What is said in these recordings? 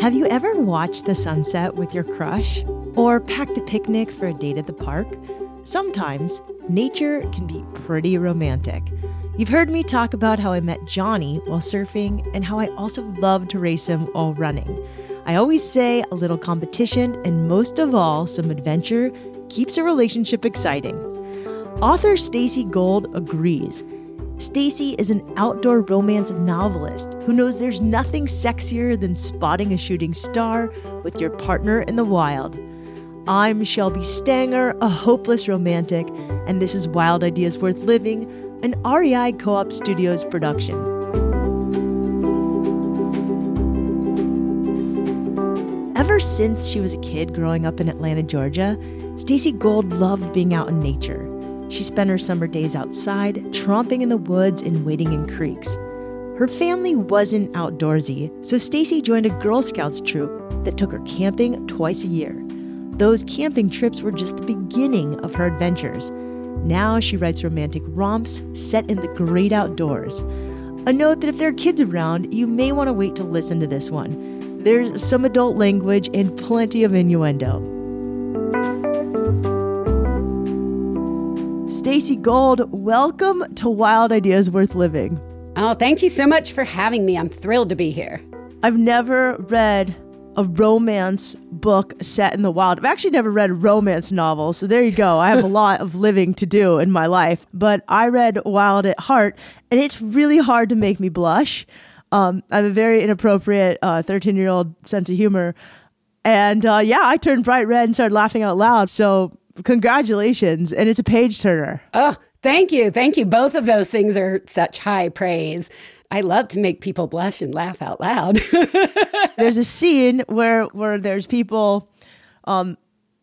Have you ever watched the sunset with your crush? Or packed a picnic for a date at the park? Sometimes nature can be pretty romantic. You've heard me talk about how I met Johnny while surfing and how I also love to race him while running. I always say a little competition and most of all, some adventure keeps a relationship exciting. Author Stacy Gold agrees. Stacy is an outdoor romance novelist who knows there's nothing sexier than spotting a shooting star with your partner in the wild. I'm Shelby Stanger, a hopeless romantic, and this is Wild Ideas Worth Living, an REI Co op Studios production. Ever since she was a kid growing up in Atlanta, Georgia, Stacy Gold loved being out in nature. She spent her summer days outside, tromping in the woods and wading in creeks. Her family wasn't outdoorsy, so Stacy joined a Girl Scouts troop that took her camping twice a year. Those camping trips were just the beginning of her adventures. Now she writes romantic romps set in the great outdoors. A note that if there are kids around, you may want to wait to listen to this one. There's some adult language and plenty of innuendo. Stacy Gold, welcome to Wild Ideas Worth Living. Oh, thank you so much for having me. I'm thrilled to be here. I've never read a romance book set in the wild. I've actually never read a romance novel, so there you go. I have a lot of living to do in my life, but I read Wild at Heart, and it's really hard to make me blush. Um, I have a very inappropriate 13 uh, year old sense of humor. And uh, yeah, I turned bright red and started laughing out loud. So congratulations. And it's a page turner. Oh, thank you. Thank you. Both of those things are such high praise. I love to make people blush and laugh out loud. there's a scene where where there's people um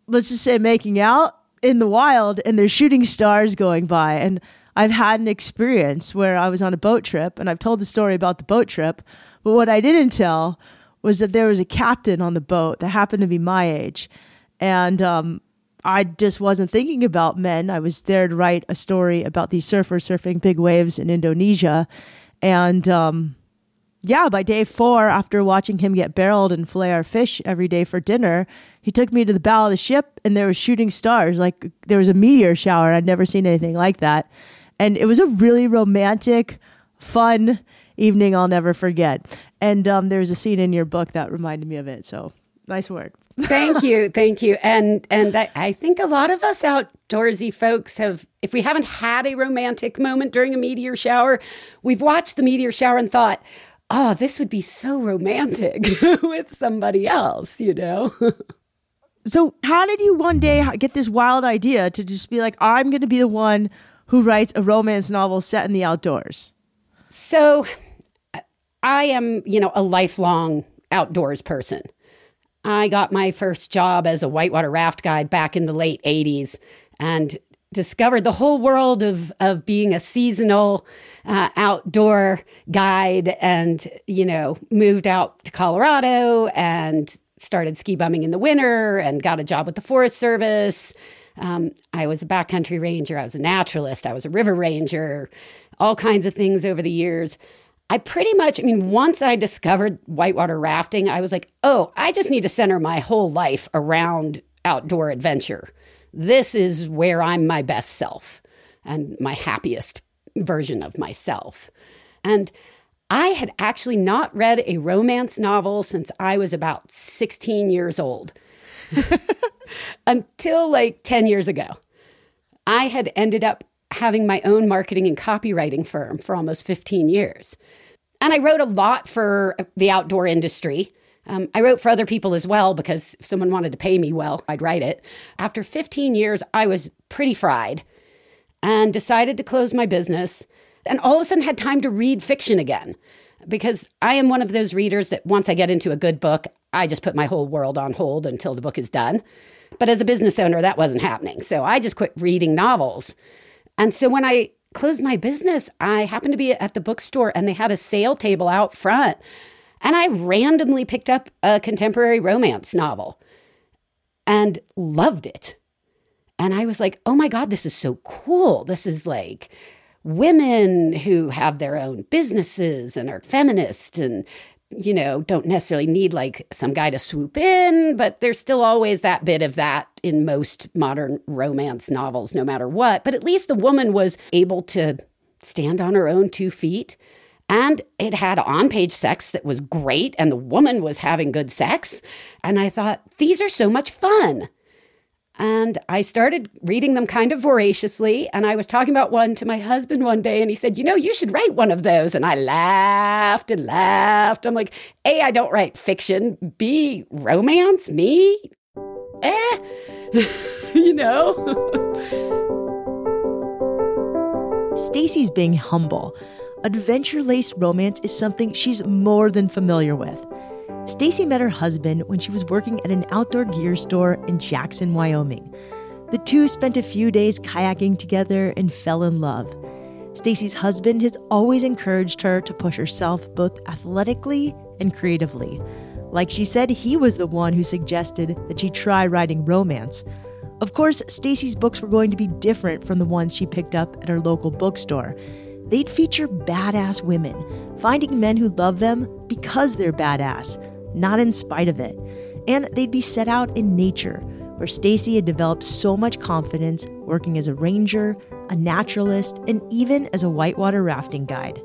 let's just say making out in the wild and there's shooting stars going by and I've had an experience where I was on a boat trip and I've told the story about the boat trip, but what I didn't tell was that there was a captain on the boat that happened to be my age. And um, I just wasn't thinking about men. I was there to write a story about these surfers surfing big waves in Indonesia. And um, yeah, by day four, after watching him get barreled and fillet our fish every day for dinner, he took me to the bow of the ship and there was shooting stars. Like there was a meteor shower. I'd never seen anything like that. And it was a really romantic, fun evening I'll never forget. And um, there's a scene in your book that reminded me of it. So nice work thank you, thank you, and and I, I think a lot of us outdoorsy folks have, if we haven't had a romantic moment during a meteor shower, we've watched the meteor shower and thought, oh, this would be so romantic with somebody else, you know. so, how did you one day get this wild idea to just be like, I'm going to be the one who writes a romance novel set in the outdoors? So, I am, you know, a lifelong outdoors person. I got my first job as a whitewater raft guide back in the late 80s and discovered the whole world of, of being a seasonal uh, outdoor guide and, you know, moved out to Colorado and started ski bumming in the winter and got a job with the Forest Service. Um, I was a backcountry ranger. I was a naturalist. I was a river ranger, all kinds of things over the years. I pretty much, I mean, once I discovered whitewater rafting, I was like, oh, I just need to center my whole life around outdoor adventure. This is where I'm my best self and my happiest version of myself. And I had actually not read a romance novel since I was about 16 years old until like 10 years ago. I had ended up having my own marketing and copywriting firm for almost 15 years. And I wrote a lot for the outdoor industry. Um, I wrote for other people as well because if someone wanted to pay me well, I'd write it. After 15 years, I was pretty fried and decided to close my business. And all of a sudden, had time to read fiction again because I am one of those readers that once I get into a good book, I just put my whole world on hold until the book is done. But as a business owner, that wasn't happening. So I just quit reading novels. And so when I closed my business, I happened to be at the bookstore and they had a sale table out front. And I randomly picked up a contemporary romance novel and loved it. And I was like, oh my God, this is so cool. This is like women who have their own businesses and are feminist and you know, don't necessarily need like some guy to swoop in, but there's still always that bit of that in most modern romance novels, no matter what. But at least the woman was able to stand on her own two feet. And it had on page sex that was great, and the woman was having good sex. And I thought, these are so much fun. And I started reading them kind of voraciously. And I was talking about one to my husband one day, and he said, You know, you should write one of those. And I laughed and laughed. I'm like, A, I don't write fiction. B, romance? Me? Eh? you know? Stacy's being humble. Adventure laced romance is something she's more than familiar with. Stacy met her husband when she was working at an outdoor gear store in Jackson, Wyoming. The two spent a few days kayaking together and fell in love. Stacy's husband has always encouraged her to push herself both athletically and creatively. Like she said, he was the one who suggested that she try writing romance. Of course, Stacy's books were going to be different from the ones she picked up at her local bookstore. They'd feature badass women, finding men who love them because they're badass, not in spite of it. And they'd be set out in nature, where Stacy had developed so much confidence working as a ranger, a naturalist, and even as a whitewater rafting guide.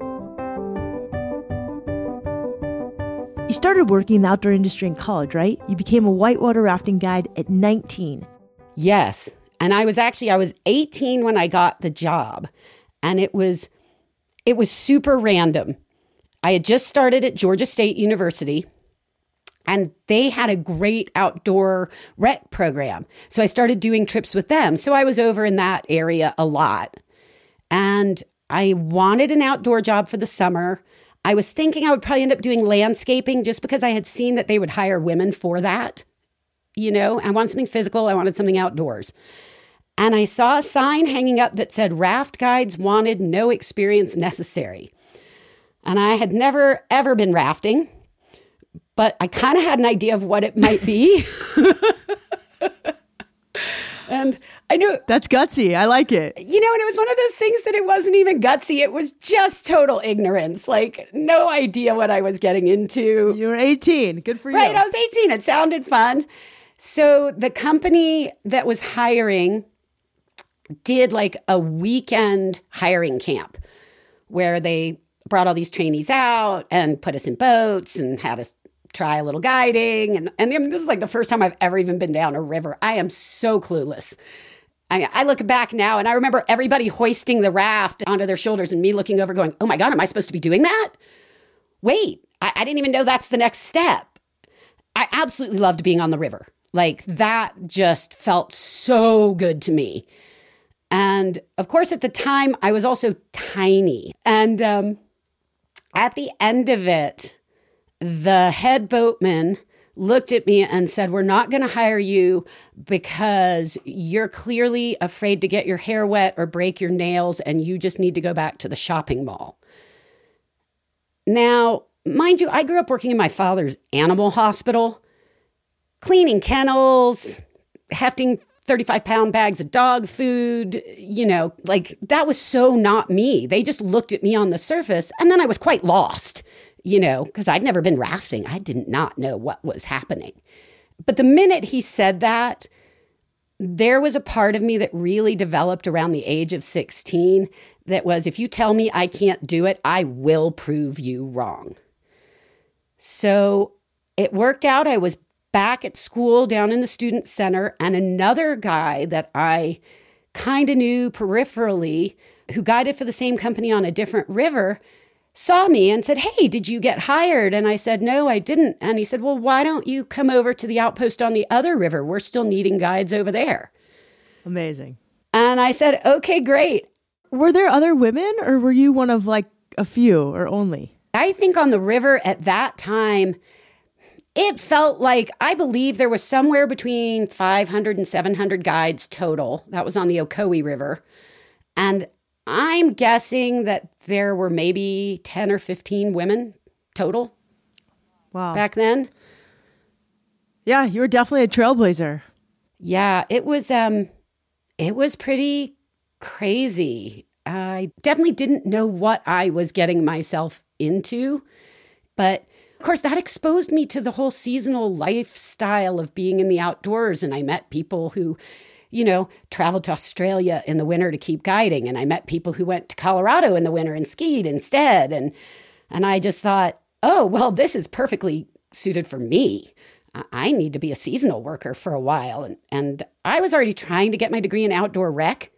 You started working in the outdoor industry in college, right? You became a whitewater rafting guide at 19. Yes. And I was actually I was 18 when I got the job. And it was it was super random. I had just started at Georgia State University and they had a great outdoor rec program. So I started doing trips with them. So I was over in that area a lot. And I wanted an outdoor job for the summer. I was thinking I would probably end up doing landscaping just because I had seen that they would hire women for that. You know, I wanted something physical, I wanted something outdoors. And I saw a sign hanging up that said raft guides wanted, no experience necessary. And I had never, ever been rafting but I kind of had an idea of what it might be. and I knew that's gutsy. I like it. You know, and it was one of those things that it wasn't even gutsy. It was just total ignorance. Like no idea what I was getting into. You were 18. Good for you. Right, I was 18. It sounded fun. So the company that was hiring did like a weekend hiring camp where they brought all these trainees out and put us in boats and had us try a little guiding. And, and this is like the first time I've ever even been down a river. I am so clueless. I, I look back now and I remember everybody hoisting the raft onto their shoulders and me looking over going, oh my God, am I supposed to be doing that? Wait, I, I didn't even know that's the next step. I absolutely loved being on the river. Like that just felt so good to me. And of course, at the time, I was also tiny. And um, at the end of it, the head boatman looked at me and said, We're not going to hire you because you're clearly afraid to get your hair wet or break your nails, and you just need to go back to the shopping mall. Now, mind you, I grew up working in my father's animal hospital, cleaning kennels, hefting 35 pound bags of dog food. You know, like that was so not me. They just looked at me on the surface, and then I was quite lost you know, because I'd never been rafting. I did not know what was happening. But the minute he said that, there was a part of me that really developed around the age of 16 that was if you tell me I can't do it, I will prove you wrong. So it worked out. I was back at school down in the student center, and another guy that I kind of knew peripherally who guided for the same company on a different river saw me and said, Hey, did you get hired? And I said, No, I didn't. And he said, Well, why don't you come over to the outpost on the other river? We're still needing guides over there. Amazing. And I said, Okay, great. Were there other women or were you one of like a few or only? I think on the river at that time, it felt like I believe there was somewhere between 500 and 700 guides total. That was on the Ocoee River. And I'm guessing that there were maybe 10 or 15 women total. Wow. Back then. Yeah, you were definitely a trailblazer. Yeah, it was um it was pretty crazy. I definitely didn't know what I was getting myself into. But of course, that exposed me to the whole seasonal lifestyle of being in the outdoors. And I met people who, you know, traveled to Australia in the winter to keep guiding. And I met people who went to Colorado in the winter and skied instead. And, and I just thought, oh, well, this is perfectly suited for me. I need to be a seasonal worker for a while. And, and I was already trying to get my degree in outdoor rec.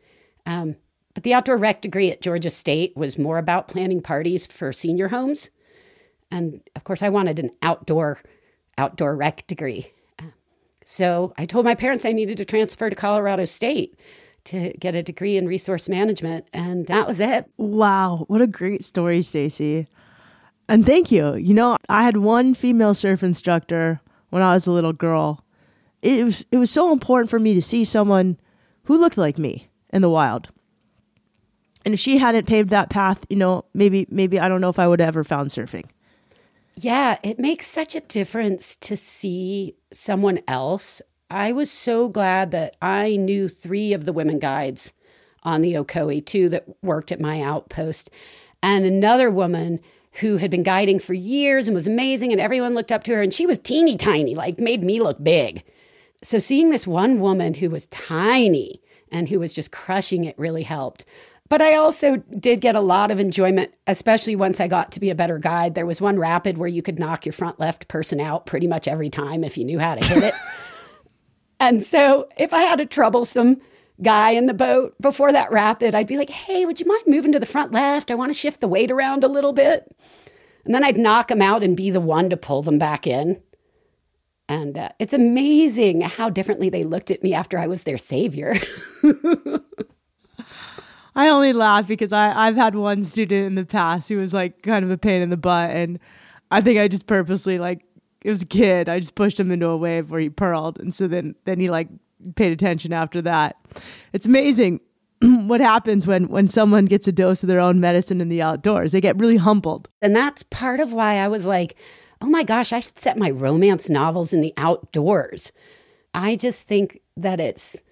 Um, but the outdoor rec degree at Georgia State was more about planning parties for senior homes. And of course, I wanted an outdoor outdoor rec degree. So I told my parents I needed to transfer to Colorado State to get a degree in resource management, and that was it. Wow, what a great story, Stacy. And thank you. You know, I had one female surf instructor when I was a little girl. It was it was so important for me to see someone who looked like me in the wild. And if she hadn't paved that path, you know, maybe maybe I don't know if I would have ever found surfing. Yeah, it makes such a difference to see someone else. I was so glad that I knew three of the women guides on the Ocoee, two that worked at my outpost, and another woman who had been guiding for years and was amazing, and everyone looked up to her, and she was teeny tiny, like made me look big. So seeing this one woman who was tiny and who was just crushing it really helped. But I also did get a lot of enjoyment, especially once I got to be a better guide. There was one rapid where you could knock your front left person out pretty much every time if you knew how to hit it. and so if I had a troublesome guy in the boat before that rapid, I'd be like, hey, would you mind moving to the front left? I want to shift the weight around a little bit. And then I'd knock them out and be the one to pull them back in. And uh, it's amazing how differently they looked at me after I was their savior. I only laugh because I, I've had one student in the past who was like kind of a pain in the butt. And I think I just purposely, like, it was a kid. I just pushed him into a wave where he pearled. And so then, then he like paid attention after that. It's amazing what happens when when someone gets a dose of their own medicine in the outdoors. They get really humbled. And that's part of why I was like, oh my gosh, I should set my romance novels in the outdoors. I just think that it's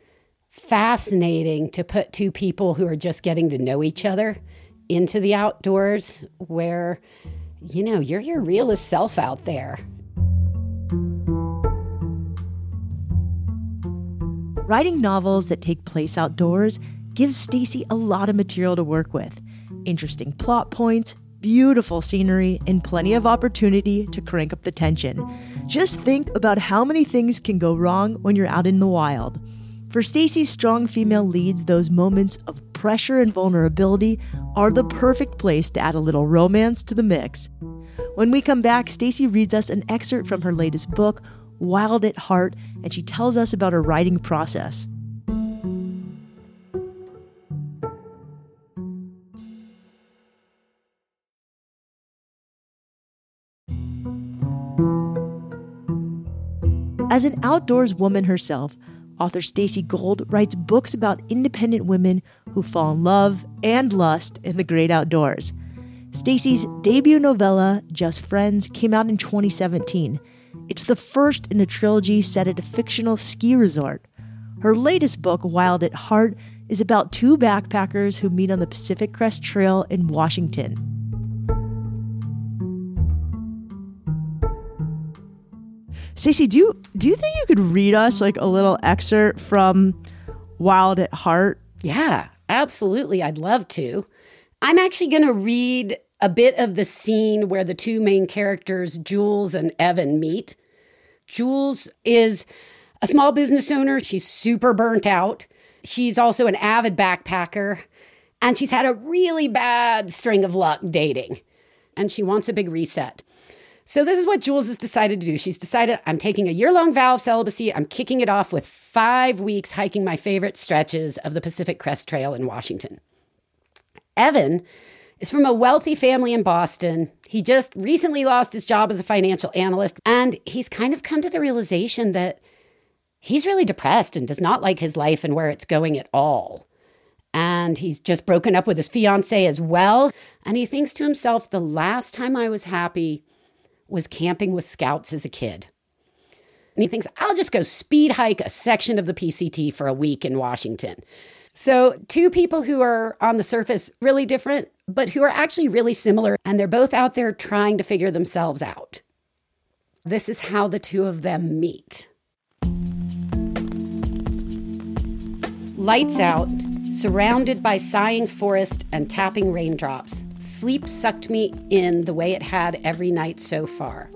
fascinating to put two people who are just getting to know each other into the outdoors where, you know, you're your realest self out there. Writing novels that take place outdoors gives Stacy a lot of material to work with. Interesting plot points, beautiful scenery, and plenty of opportunity to crank up the tension. Just think about how many things can go wrong when you're out in the wild. For Stacy's strong female leads, those moments of pressure and vulnerability are the perfect place to add a little romance to the mix. When we come back, Stacy reads us an excerpt from her latest book, Wild at Heart, and she tells us about her writing process. As an outdoors woman herself, Author Stacy Gold writes books about independent women who fall in love and lust in the great outdoors. Stacy's debut novella, Just Friends, came out in 2017. It's the first in a trilogy set at a fictional ski resort. Her latest book, Wild at Heart, is about two backpackers who meet on the Pacific Crest Trail in Washington. Stacy, do you do you think you could read us like a little excerpt from Wild at Heart? Yeah, absolutely. I'd love to. I'm actually going to read a bit of the scene where the two main characters, Jules and Evan, meet. Jules is a small business owner. She's super burnt out. She's also an avid backpacker, and she's had a really bad string of luck dating, and she wants a big reset. So this is what Jules has decided to do. She's decided I'm taking a year long vow of celibacy. I'm kicking it off with five weeks hiking my favorite stretches of the Pacific Crest Trail in Washington. Evan is from a wealthy family in Boston. He just recently lost his job as a financial analyst, and he's kind of come to the realization that he's really depressed and does not like his life and where it's going at all. And he's just broken up with his fiance as well. And he thinks to himself, the last time I was happy was camping with scouts as a kid. And he thinks, I'll just go speed hike a section of the PCT for a week in Washington. So, two people who are on the surface really different, but who are actually really similar, and they're both out there trying to figure themselves out. This is how the two of them meet. Lights out, surrounded by sighing forest and tapping raindrops, sleep sucked me in the way it had every night so far.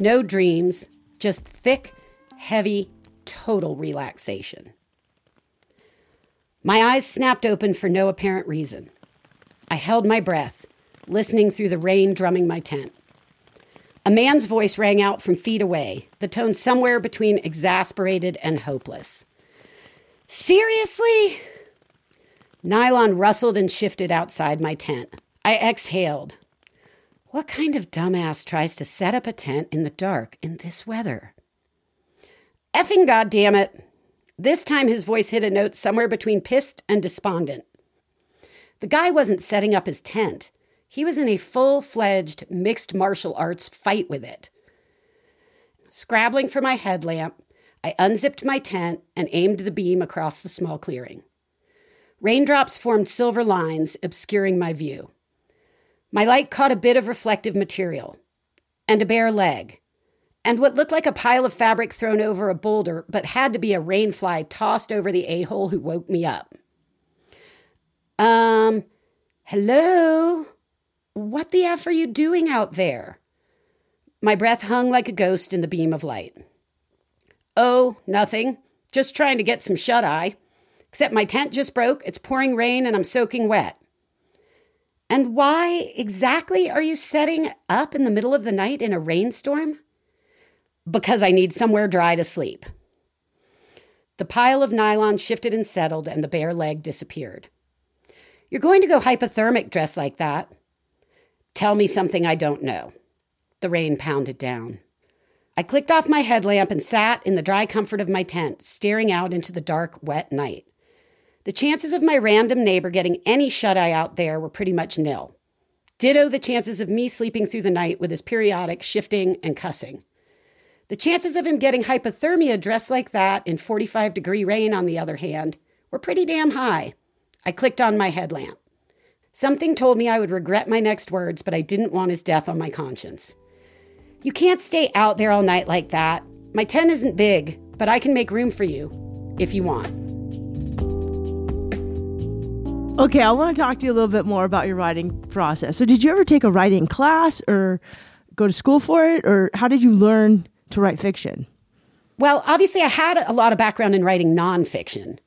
No dreams, just thick, heavy, total relaxation. My eyes snapped open for no apparent reason. I held my breath, listening through the rain drumming my tent. A man's voice rang out from feet away, the tone somewhere between exasperated and hopeless. Seriously? Nylon rustled and shifted outside my tent. I exhaled. What kind of dumbass tries to set up a tent in the dark in this weather? Effing goddamn it! This time his voice hit a note somewhere between pissed and despondent. The guy wasn't setting up his tent. He was in a full fledged mixed martial arts fight with it. Scrabbling for my headlamp, I unzipped my tent and aimed the beam across the small clearing. Raindrops formed silver lines, obscuring my view. My light caught a bit of reflective material and a bare leg, and what looked like a pile of fabric thrown over a boulder, but had to be a rainfly tossed over the a hole who woke me up. Um, hello? What the F are you doing out there? My breath hung like a ghost in the beam of light. Oh, nothing. Just trying to get some shut eye. Except my tent just broke, it's pouring rain, and I'm soaking wet. And why exactly are you setting up in the middle of the night in a rainstorm? Because I need somewhere dry to sleep. The pile of nylon shifted and settled, and the bare leg disappeared. You're going to go hypothermic dressed like that. Tell me something I don't know. The rain pounded down. I clicked off my headlamp and sat in the dry comfort of my tent, staring out into the dark, wet night. The chances of my random neighbor getting any shut eye out there were pretty much nil. Ditto the chances of me sleeping through the night with his periodic shifting and cussing. The chances of him getting hypothermia dressed like that in 45 degree rain, on the other hand, were pretty damn high. I clicked on my headlamp. Something told me I would regret my next words, but I didn't want his death on my conscience. You can't stay out there all night like that. My tent isn't big, but I can make room for you if you want. Okay, I want to talk to you a little bit more about your writing process. So, did you ever take a writing class or go to school for it, or how did you learn to write fiction? Well, obviously, I had a lot of background in writing nonfiction.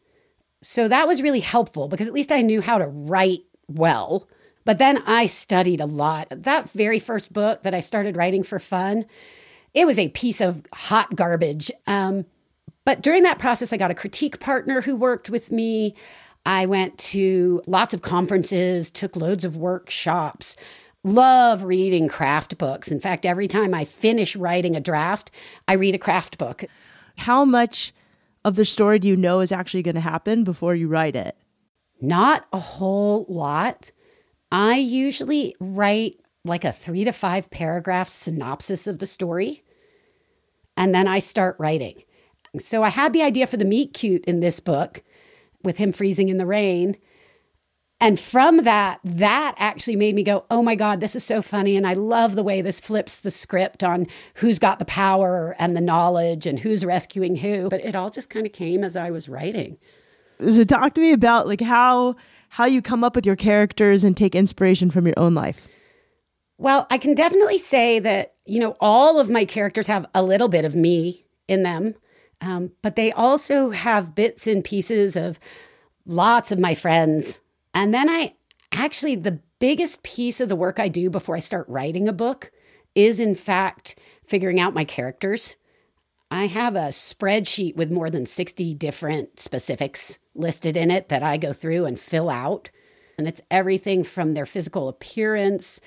So that was really helpful because at least I knew how to write well. But then I studied a lot. That very first book that I started writing for fun, it was a piece of hot garbage. Um, but during that process, I got a critique partner who worked with me. I went to lots of conferences, took loads of workshops, love reading craft books. In fact, every time I finish writing a draft, I read a craft book. How much of the story do you know is actually going to happen before you write it? Not a whole lot. I usually write like a three to five paragraph synopsis of the story, and then I start writing. So I had the idea for the meet cute in this book with him freezing in the rain. And from that, that actually made me go, oh my God, this is so funny. And I love the way this flips the script on who's got the power and the knowledge and who's rescuing who. But it all just kind of came as I was writing. So talk to me about like how how you come up with your characters and take inspiration from your own life. Well, I can definitely say that, you know, all of my characters have a little bit of me in them, um, but they also have bits and pieces of lots of my friends. And then I actually, the biggest piece of the work I do before I start writing a book is, in fact, figuring out my characters. I have a spreadsheet with more than 60 different specifics listed in it that I go through and fill out. And it's everything from their physical appearance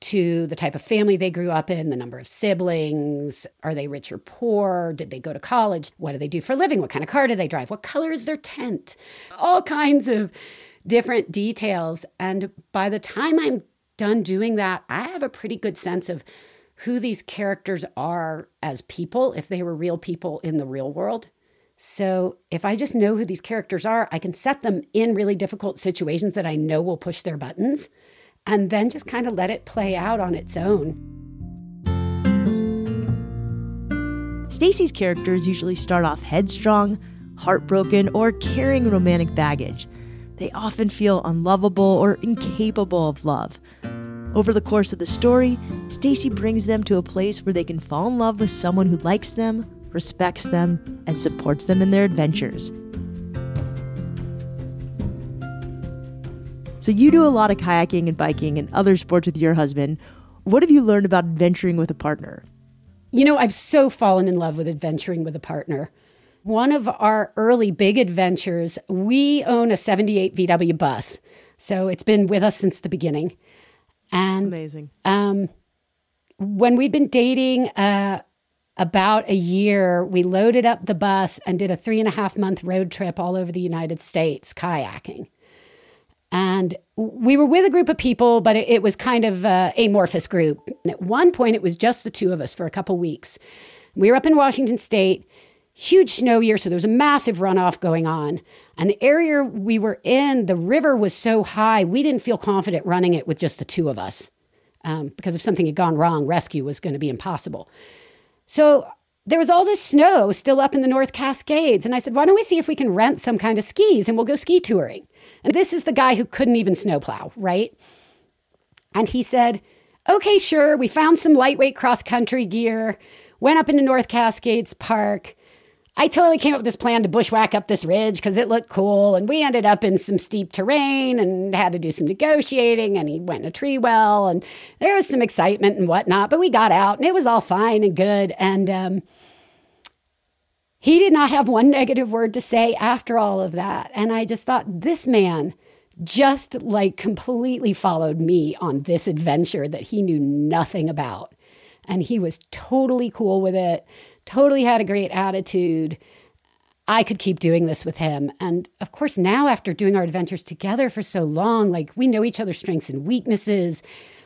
to the type of family they grew up in, the number of siblings, are they rich or poor, did they go to college, what do they do for a living, what kind of car do they drive, what color is their tent, all kinds of different details. And by the time I'm done doing that, I have a pretty good sense of who these characters are as people, if they were real people in the real world. So if I just know who these characters are, I can set them in really difficult situations that I know will push their buttons and then just kind of let it play out on its own. Stacy's characters usually start off headstrong, heartbroken, or carrying romantic baggage. They often feel unlovable or incapable of love. Over the course of the story, Stacy brings them to a place where they can fall in love with someone who likes them, respects them, and supports them in their adventures. So, you do a lot of kayaking and biking and other sports with your husband. What have you learned about adventuring with a partner? You know, I've so fallen in love with adventuring with a partner. One of our early big adventures, we own a 78 VW bus. So it's been with us since the beginning. And amazing. Um, when we'd been dating uh, about a year, we loaded up the bus and did a three and a half month road trip all over the United States kayaking. And we were with a group of people, but it, it was kind of a amorphous group. And at one point, it was just the two of us for a couple weeks. We were up in Washington State, huge snow year, so there was a massive runoff going on. And the area we were in, the river was so high, we didn't feel confident running it with just the two of us. Um, because if something had gone wrong, rescue was going to be impossible. So there was all this snow still up in the North Cascades. And I said, why don't we see if we can rent some kind of skis and we'll go ski touring? And this is the guy who couldn't even snowplow, right? And he said, okay, sure. We found some lightweight cross country gear, went up into North Cascades Park. I totally came up with this plan to bushwhack up this ridge because it looked cool. And we ended up in some steep terrain and had to do some negotiating. And he went in a tree well, and there was some excitement and whatnot. But we got out, and it was all fine and good. And um, he did not have one negative word to say after all of that. And I just thought, this man just like completely followed me on this adventure that he knew nothing about. And he was totally cool with it totally had a great attitude. I could keep doing this with him. And of course, now after doing our adventures together for so long, like we know each other's strengths and weaknesses.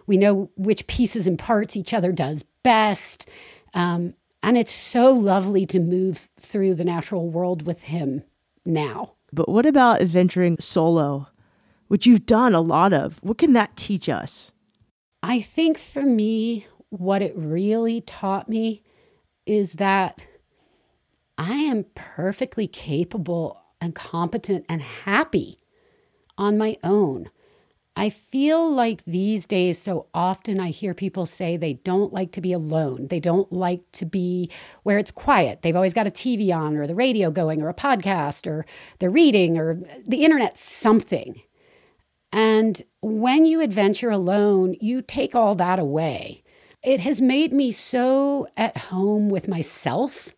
We know which pieces and parts each other does best. Um, and it's so lovely to move through the natural world with him now. But what about adventuring solo, which you've done a lot of? What can that teach us? I think for me, what it really taught me is that I am perfectly capable and competent and happy on my own. I feel like these days, so often I hear people say they don't like to be alone. They don't like to be where it's quiet. They've always got a TV on or the radio going or a podcast or they're reading or the internet, something. And when you adventure alone, you take all that away it has made me so at home with myself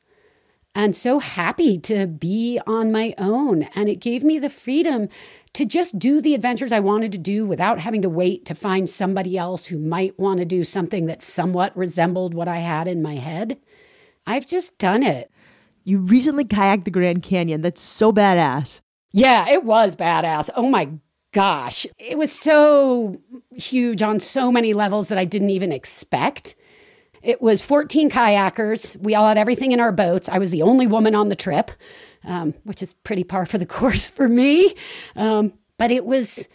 and so happy to be on my own. And it gave me the freedom to just do the adventures I wanted to do without having to wait to find somebody else who might want to do something that somewhat resembled what I had in my head. I've just done it. You recently kayaked the Grand Canyon. That's so badass. Yeah, it was badass. Oh my gosh, it was so huge on so many levels that I didn't even expect. It was 14 kayakers. We all had everything in our boats. I was the only woman on the trip, um, which is pretty par for the course for me. Um, but it was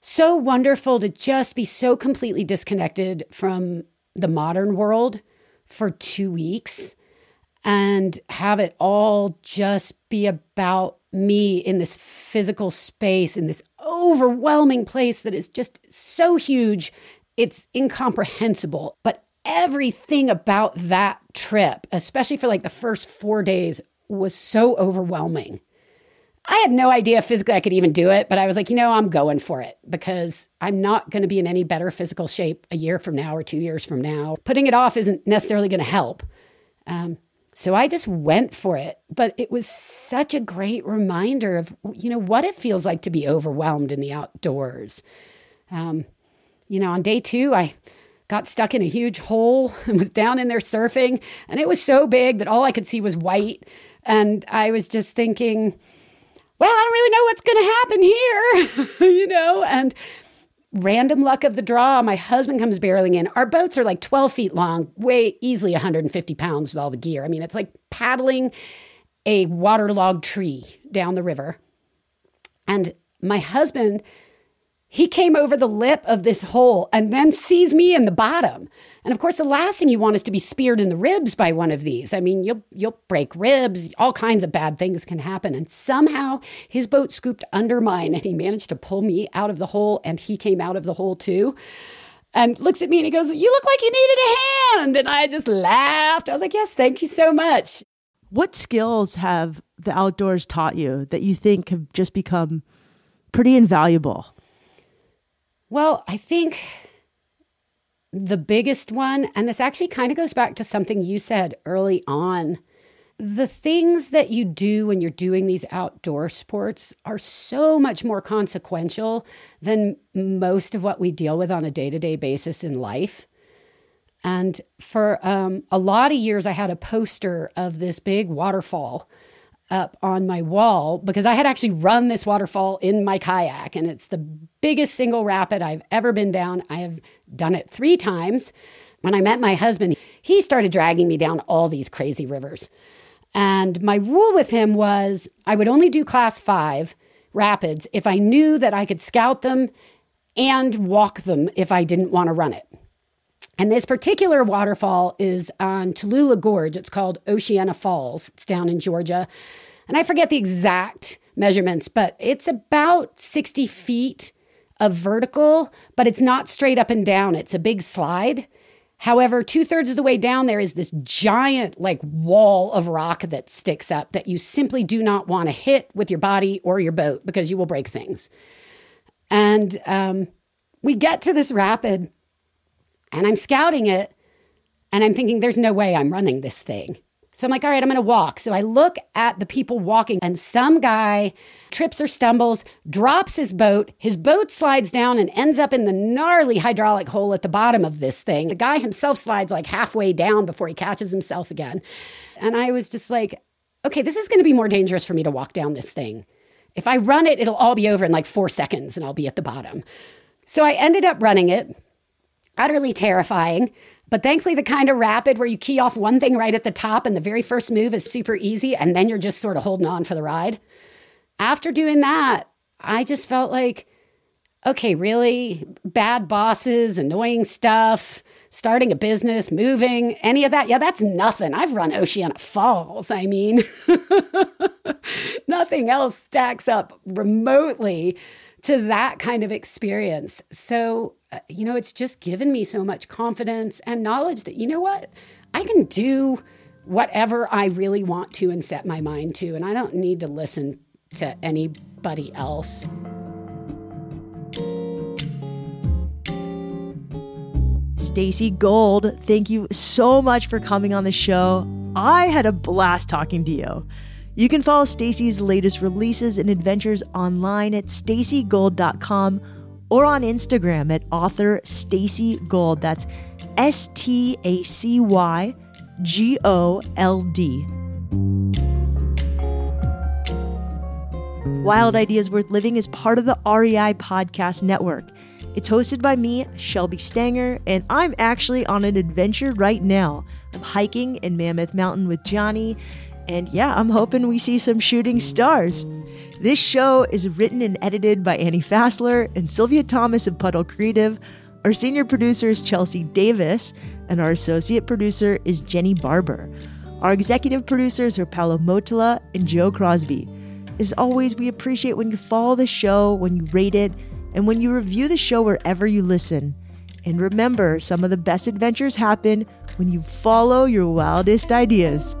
so wonderful to just be so completely disconnected from the modern world for two weeks and have it all just be about me in this physical space, in this overwhelming place that is just so huge, it's incomprehensible. But everything about that trip, especially for like the first four days, was so overwhelming. I had no idea physically I could even do it, but I was like, you know, I'm going for it because I'm not going to be in any better physical shape a year from now or two years from now. Putting it off isn't necessarily going to help. Um, so I just went for it. But it was such a great reminder of, you know, what it feels like to be overwhelmed in the outdoors. Um, you know, on day two, I got stuck in a huge hole and was down in there surfing. And it was so big that all I could see was white. And I was just thinking, well, I don't really know what's going to happen here, you know? And random luck of the draw, my husband comes barreling in. Our boats are like 12 feet long, weigh easily 150 pounds with all the gear. I mean, it's like paddling a waterlogged tree down the river. And my husband, he came over the lip of this hole and then sees me in the bottom. And of course, the last thing you want is to be speared in the ribs by one of these. I mean, you'll you'll break ribs, all kinds of bad things can happen. And somehow his boat scooped under mine and he managed to pull me out of the hole and he came out of the hole too. And looks at me and he goes, You look like you needed a hand. And I just laughed. I was like, Yes, thank you so much. What skills have the outdoors taught you that you think have just become pretty invaluable? Well, I think the biggest one, and this actually kind of goes back to something you said early on. The things that you do when you're doing these outdoor sports are so much more consequential than most of what we deal with on a day to day basis in life. And for um, a lot of years, I had a poster of this big waterfall up on my wall because I had actually run this waterfall in my kayak, and it's the biggest single rapid I've ever been down. I have done it three times. When I met my husband, he started dragging me down all these crazy rivers. And my rule with him was I would only do class five rapids if I knew that I could scout them and walk them if I didn't want to run it. And this particular waterfall is on Tallulah Gorge. It's called Oceana Falls. It's down in Georgia. And I forget the exact measurements, but it's about 60 feet of vertical, but it's not straight up and down. It's a big slide. However, two thirds of the way down there is this giant, like, wall of rock that sticks up that you simply do not want to hit with your body or your boat because you will break things. And um, we get to this rapid and I'm scouting it and I'm thinking, there's no way I'm running this thing. So I'm like, all right, I'm going to walk. So I look at the people walking, and some guy trips or stumbles, drops his boat. His boat slides down and ends up in the gnarly hydraulic hole at the bottom of this thing. The guy himself slides like halfway down before he catches himself again. And I was just like, okay, this is going to be more dangerous for me to walk down this thing. If I run it, it'll all be over in like four seconds and I'll be at the bottom. So I ended up running it utterly terrifying. But thankfully, the kind of rapid where you key off one thing right at the top and the very first move is super easy, and then you're just sort of holding on for the ride. After doing that, I just felt like, okay, really bad bosses, annoying stuff, starting a business, moving, any of that. Yeah, that's nothing. I've run Oceana Falls. I mean, nothing else stacks up remotely to that kind of experience. So, uh, you know, it's just given me so much confidence and knowledge that, you know what, I can do whatever I really want to and set my mind to. And I don't need to listen to anybody else. Stacy Gold, thank you so much for coming on the show. I had a blast talking to you. You can follow Stacy's latest releases and adventures online at stacygold.com or on Instagram at author Stacy Gold. That's S T A C Y G O L D. Wild Ideas Worth Living is part of the REI Podcast Network. It's hosted by me, Shelby Stanger, and I'm actually on an adventure right now. I'm hiking in Mammoth Mountain with Johnny, and yeah, I'm hoping we see some shooting stars. This show is written and edited by Annie Fassler and Sylvia Thomas of Puddle Creative. Our senior producer is Chelsea Davis, and our associate producer is Jenny Barber. Our executive producers are Paolo Mottola and Joe Crosby. As always, we appreciate when you follow the show, when you rate it, and when you review the show wherever you listen. And remember, some of the best adventures happen when you follow your wildest ideas.